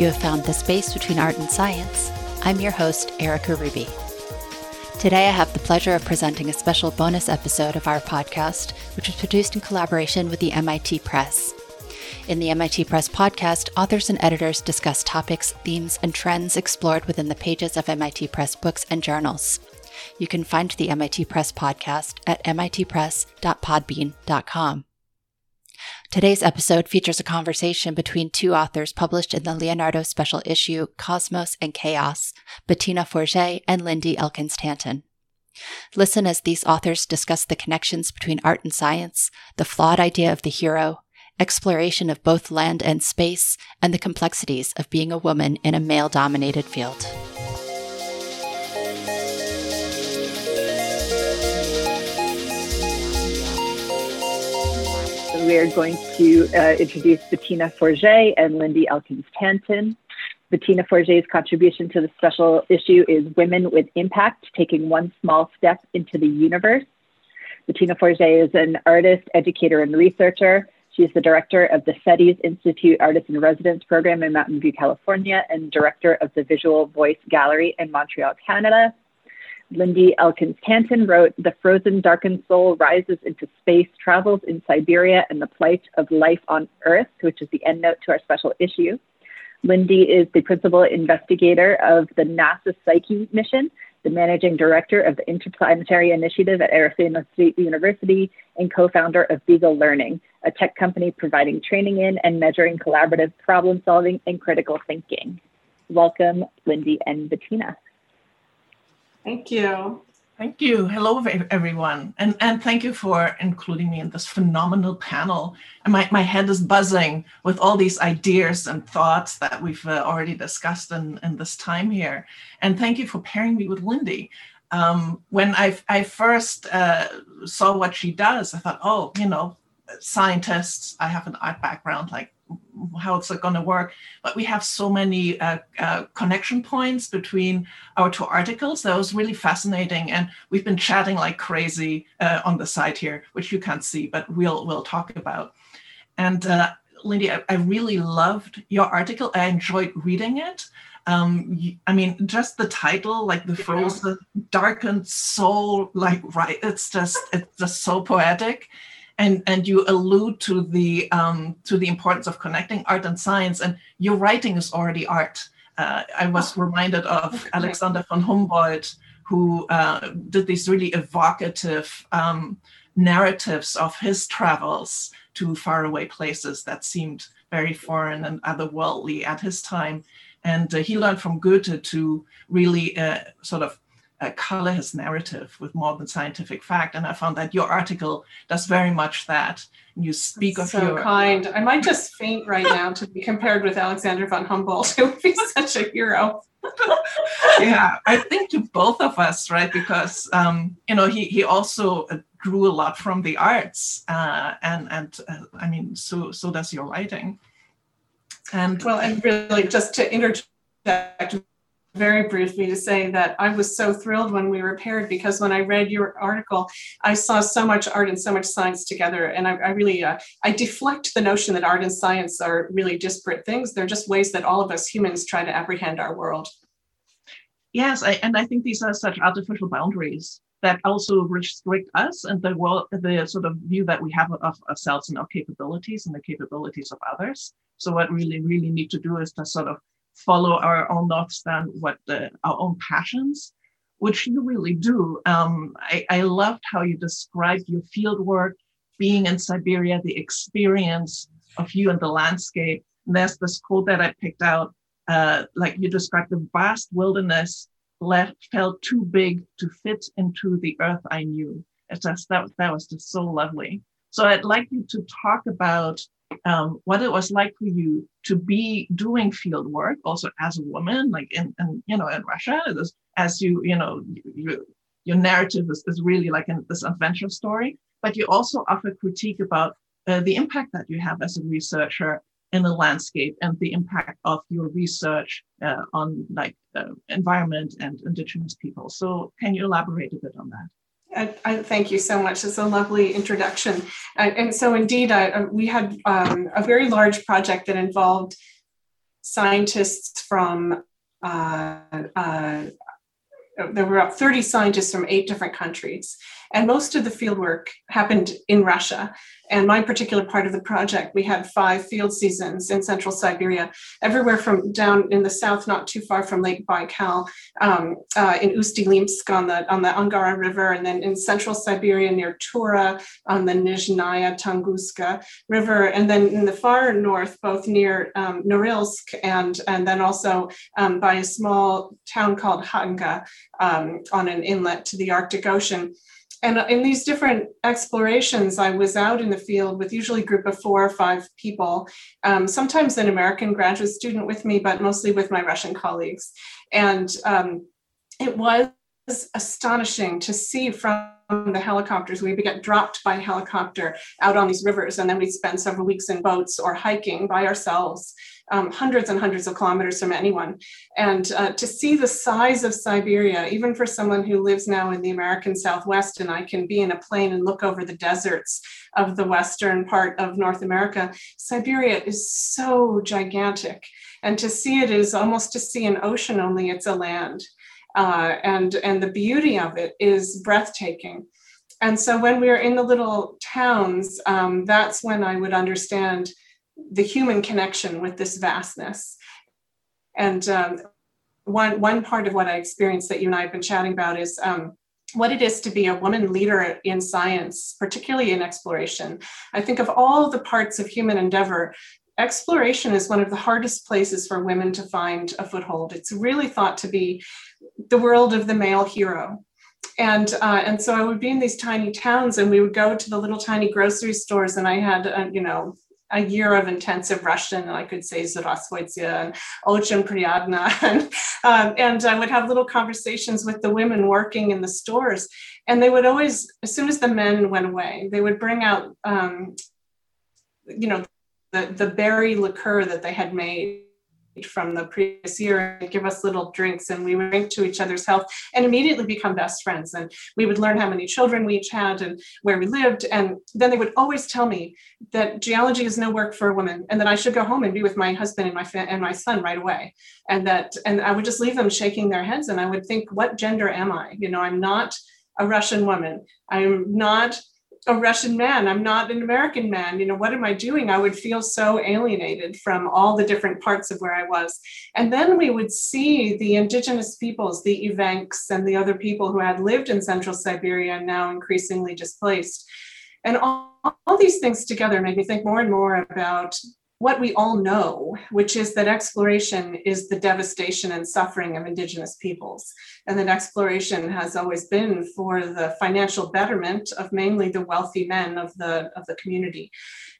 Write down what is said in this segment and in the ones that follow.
You have found the space between art and science. I'm your host, Erica Hruby. Today, I have the pleasure of presenting a special bonus episode of our podcast, which was produced in collaboration with the MIT Press. In the MIT Press podcast, authors and editors discuss topics, themes, and trends explored within the pages of MIT Press books and journals. You can find the MIT Press podcast at mitpress.podbean.com. Today's episode features a conversation between two authors published in the Leonardo special issue Cosmos and Chaos, Bettina Forget and Lindy Elkins Tanton. Listen as these authors discuss the connections between art and science, the flawed idea of the hero, exploration of both land and space, and the complexities of being a woman in a male dominated field. We're going to uh, introduce Bettina Forget and Lindy Elkins Tanton. Bettina Forget's contribution to the special issue is Women with Impact, taking one small step into the universe. Bettina Forget is an artist, educator, and researcher. She is the director of the SETI's Institute Artist in Residence program in Mountain View, California, and director of the Visual Voice Gallery in Montreal, Canada. Lindy Elkins Tanton wrote, The frozen, darkened soul rises into space, travels in Siberia, and the plight of life on Earth, which is the endnote to our special issue. Lindy is the principal investigator of the NASA Psyche mission, the managing director of the Interplanetary Initiative at Arizona State University, and co founder of Beagle Learning, a tech company providing training in and measuring collaborative problem solving and critical thinking. Welcome, Lindy and Bettina. Thank you. Thank you. Hello, everyone. And, and thank you for including me in this phenomenal panel. And my, my head is buzzing with all these ideas and thoughts that we've uh, already discussed in, in this time here. And thank you for pairing me with Lindy. Um, when I, I first uh, saw what she does, I thought, oh, you know, scientists, I have an art background, like how it's going to work. But we have so many uh, uh, connection points between our two articles. That was really fascinating, and we've been chatting like crazy uh, on the side here, which you can't see, but we'll we'll talk about. And uh, Lindy, I, I, really loved your article. I enjoyed reading it. Um, I mean, just the title, like the frozen, darkened soul, like right, it's just it's just so poetic and and you allude to the um, to the importance of connecting art and science and your writing is already art uh, i was oh. reminded of alexander von humboldt who uh, did these really evocative um, narratives of his travels to faraway places that seemed very foreign and otherworldly at his time and uh, he learned from goethe to really uh, sort of uh, color his narrative with more than scientific fact. And I found that your article does very much that. You speak That's of so your kind. I might just faint right now to be compared with Alexander von Humboldt. It would be such a hero. yeah, I think to both of us, right? Because um, you know he he also uh, drew a lot from the arts, uh, and and uh, I mean, so so does your writing. And well, and really just to interject very briefly to say that I was so thrilled when we repaired because when I read your article, I saw so much art and so much science together, and I, I really uh, I deflect the notion that art and science are really disparate things. They're just ways that all of us humans try to apprehend our world. Yes, I, and I think these are such artificial boundaries that also restrict us and the world, the sort of view that we have of ourselves and our capabilities and the capabilities of others. So what really, really need to do is to sort of follow our own north star, what the, our own passions, which you really do. Um, I, I loved how you described your field work, being in Siberia, the experience of you and the landscape. And there's this quote that I picked out, uh, like you described the vast wilderness left felt too big to fit into the earth I knew. It's just that that was just so lovely. So I'd like you to talk about um, what it was like for you to be doing field work also as a woman like in, in you know in russia as, you you know you, your narrative is, is really like in this adventure story but you also offer critique about uh, the impact that you have as a researcher in the landscape and the impact of your research uh, on like uh, environment and indigenous people. So can you elaborate a bit on that I, I, thank you so much. It's a lovely introduction. Uh, and so, indeed, uh, we had um, a very large project that involved scientists from uh, uh, there were about 30 scientists from eight different countries and most of the fieldwork happened in Russia. And my particular part of the project, we had five field seasons in central Siberia, everywhere from down in the south, not too far from Lake Baikal, um, uh, in Ust-Ilimsk on the on the Angara River, and then in central Siberia near Tura on the Nizhnyaya Tunguska River, and then in the far north, both near um, Norilsk and and then also um, by a small town called Hanga um, on an inlet to the Arctic Ocean and in these different explorations, I was out in the field with usually a group of four or five people, um, sometimes an American graduate student with me, but mostly with my Russian colleagues. And um, it was astonishing to see from the helicopters. We would get dropped by helicopter out on these rivers, and then we'd spend several weeks in boats or hiking by ourselves um, hundreds and hundreds of kilometers from anyone. And uh, to see the size of Siberia, even for someone who lives now in the American Southwest, and I can be in a plane and look over the deserts of the western part of North America, Siberia is so gigantic. And to see it is almost to see an ocean, only it's a land. Uh, and, and the beauty of it is breathtaking. And so when we were in the little towns, um, that's when I would understand the human connection with this vastness. And um, one, one part of what I experienced that you and I have been chatting about is um, what it is to be a woman leader in science, particularly in exploration. I think of all the parts of human endeavor, exploration is one of the hardest places for women to find a foothold. It's really thought to be the world of the male hero. And, uh, and so I would be in these tiny towns and we would go to the little tiny grocery stores and I had, a, you know, a year of intensive Russian, and I could say Zorostoitsia and Ochin Priadna. And, um, and I would have little conversations with the women working in the stores. And they would always, as soon as the men went away, they would bring out, um, you know, the, the berry liqueur that they had made from the previous year and give us little drinks and we would drink to each other's health and immediately become best friends. And we would learn how many children we each had and where we lived. And then they would always tell me that geology is no work for a woman and that I should go home and be with my husband and my fa- and my son right away. And that and I would just leave them shaking their heads and I would think what gender am I? You know I'm not a Russian woman. I'm not a Russian man. I'm not an American man. You know, what am I doing? I would feel so alienated from all the different parts of where I was. And then we would see the indigenous peoples, the Evenks and the other people who had lived in central Siberia and now increasingly displaced. And all, all these things together made me think more and more about what we all know, which is that exploration is the devastation and suffering of Indigenous peoples, and that exploration has always been for the financial betterment of mainly the wealthy men of the, of the community.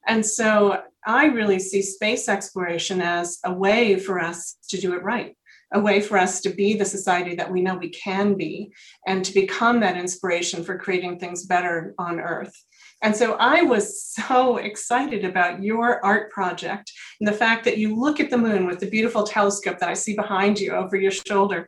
And so I really see space exploration as a way for us to do it right a way for us to be the society that we know we can be and to become that inspiration for creating things better on earth. And so I was so excited about your art project and the fact that you look at the moon with the beautiful telescope that I see behind you over your shoulder.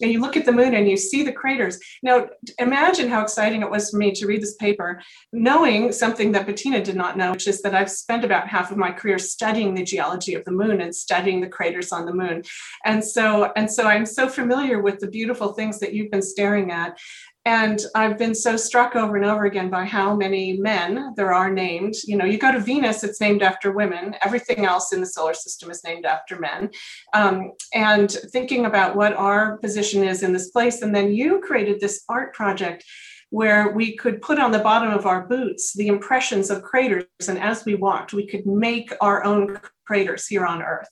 And you look at the moon and you see the craters. Now, imagine how exciting it was for me to read this paper, knowing something that Bettina did not know, which is that I've spent about half of my career studying the geology of the moon and studying the craters on the moon. And so, and so I'm so familiar with the beautiful things that you've been staring at. And I've been so struck over and over again by how many men there are named. You know, you go to Venus, it's named after women. Everything else in the solar system is named after men. Um, and thinking about what our position is in this place. And then you created this art project where we could put on the bottom of our boots the impressions of craters. And as we walked, we could make our own craters here on Earth.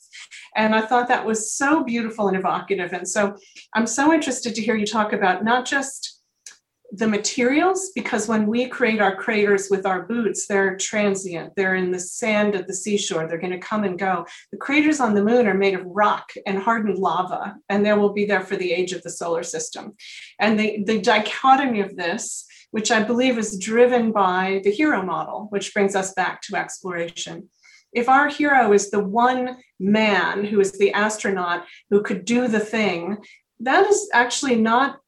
And I thought that was so beautiful and evocative. And so I'm so interested to hear you talk about not just the materials because when we create our craters with our boots they're transient. They're in the sand at the seashore. They're going to come and go. The craters on the moon are made of rock and hardened lava and they will be there for the age of the solar system. And the, the dichotomy of this which i believe is driven by the hero model which brings us back to exploration. If our hero is the one man who is the astronaut who could do the thing that is actually not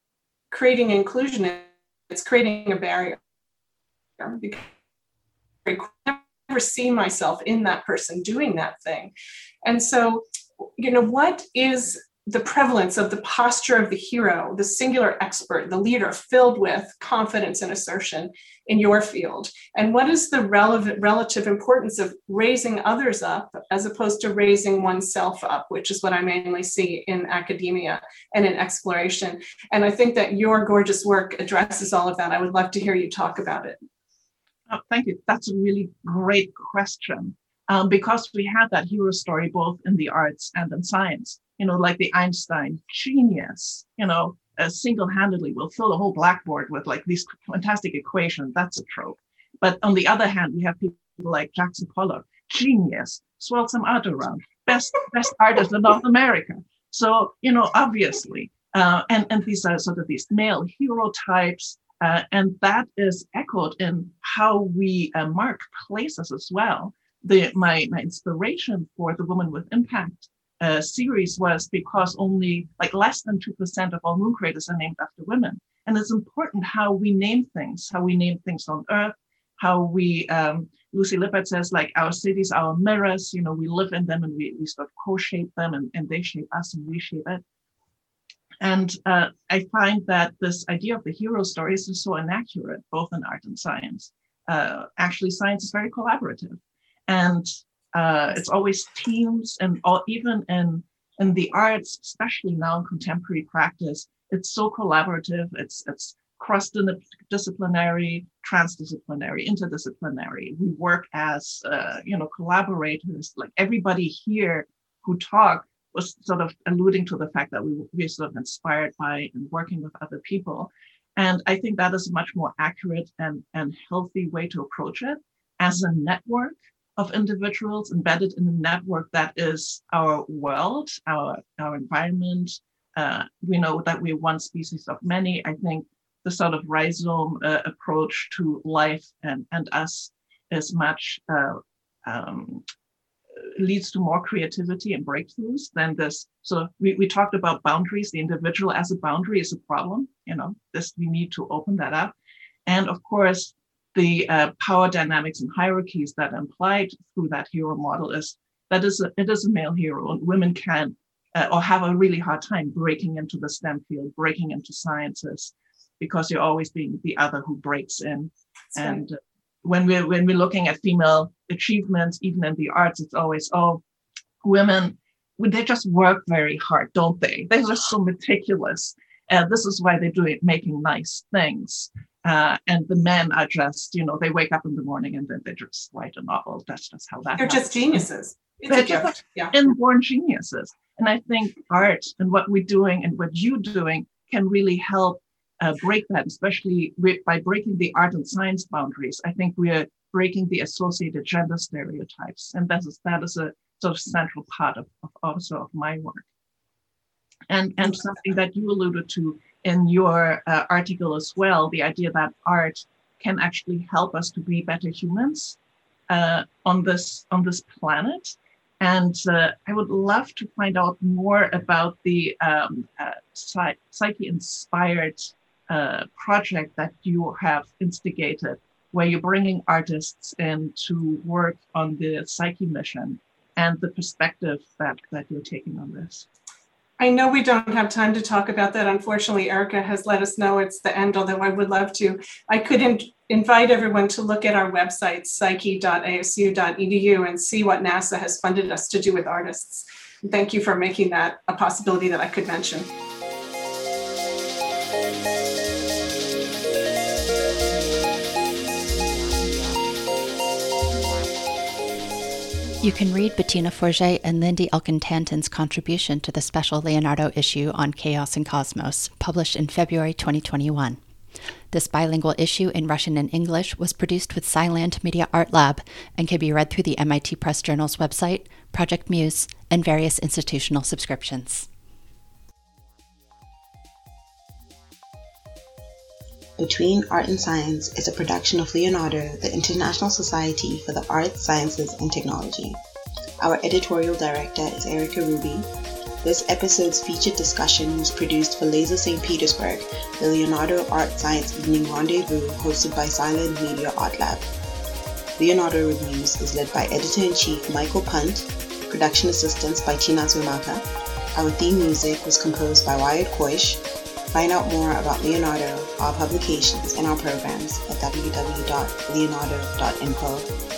creating inclusion it's creating a barrier because I never see myself in that person doing that thing. And so you know, what is the prevalence of the posture of the hero, the singular expert, the leader filled with confidence and assertion in your field? And what is the relevant relative importance of raising others up as opposed to raising oneself up, which is what I mainly see in academia and in exploration? And I think that your gorgeous work addresses all of that. I would love to hear you talk about it. Oh, thank you. That's a really great question. Um, because we had that hero story both in the arts and in science you know, like the Einstein genius, you know, uh, single-handedly will fill the whole blackboard with like these fantastic equations. That's a trope. But on the other hand, we have people like Jackson Pollock, genius, swirl some art around, best best artist in North America. So you know, obviously, uh, and and these are sort of these male hero types, uh, and that is echoed in how we uh, mark places as well. The my my inspiration for the Woman with Impact uh, series was because only like less than 2% of all moon craters are named after women. And it's important how we name things, how we name things on Earth, how we, um, Lucy Lippard says, like our cities, our mirrors, you know, we live in them and we, we sort of co-shape them and, and they shape us and we shape it. And uh, I find that this idea of the hero stories is so inaccurate, both in art and science. Uh, actually, science is very collaborative. And uh, it's always teams and all, even in in the arts, especially now in contemporary practice, it's so collaborative. It's it's cross-disciplinary, transdisciplinary, interdisciplinary. We work as uh, you know collaborators. Like everybody here who talked was sort of alluding to the fact that we we're sort of inspired by and working with other people. And I think that is a much more accurate and, and healthy way to approach it as a network of individuals embedded in a network that is our world, our, our environment. Uh, we know that we're one species of many. I think the sort of rhizome uh, approach to life and, and us is much uh, um, leads to more creativity and breakthroughs than this. So we, we talked about boundaries. The individual as a boundary is a problem. You know, this we need to open that up. And of course, the uh, power dynamics and hierarchies that are implied through that hero model is that is a, it is a male hero and women can uh, or have a really hard time breaking into the STEM field, breaking into sciences, because you're always being the other who breaks in. That's and right. when we're when we're looking at female achievements, even in the arts, it's always oh, women they just work very hard, don't they? They're just so meticulous. And this is why they're doing making nice things. Uh, and the men are just, you know, they wake up in the morning and then they just write a novel. That's just how that. They're happens. just geniuses. It's They're just yeah. inborn geniuses. And I think art and what we're doing and what you're doing can really help uh, break that, especially by breaking the art and science boundaries. I think we're breaking the associated gender stereotypes, and that is that is a sort of central part of, of also of my work. And and something that you alluded to in your uh, article as well the idea that art can actually help us to be better humans uh, on this on this planet. And uh, i would love to find out more about the um, uh, psyche inspired uh, project that you have instigated where you're bringing artists in to work on the psyche mission and the perspective that, that you're taking on this I know we don't have time to talk about that. Unfortunately, Erica has let us know it's the end, although I would love to. I could in- invite everyone to look at our website, psyche.asu.edu, and see what NASA has funded us to do with artists. Thank you for making that a possibility that I could mention. You can read Bettina Forget and Lindy Elkin Tanton's contribution to the special Leonardo issue on Chaos and Cosmos, published in February 2021. This bilingual issue in Russian and English was produced with Sciland Media Art Lab and can be read through the MIT Press Journal's website, Project Muse, and various institutional subscriptions. Between Art and Science is a production of Leonardo, the International Society for the Arts, Sciences, and Technology. Our editorial director is Erica Hruby. This episode's featured discussion was produced for Laser St. Petersburg, the Leonardo Art Science Evening Rendezvous hosted by Silent Media Art Lab. Leonardo Reviews is led by Editor in Chief Michael Punt, production assistance by Tina Zumaka. Our theme music was composed by Wyatt Koish. Find out more about Leonardo, our publications, and our programs at www.leonardo.info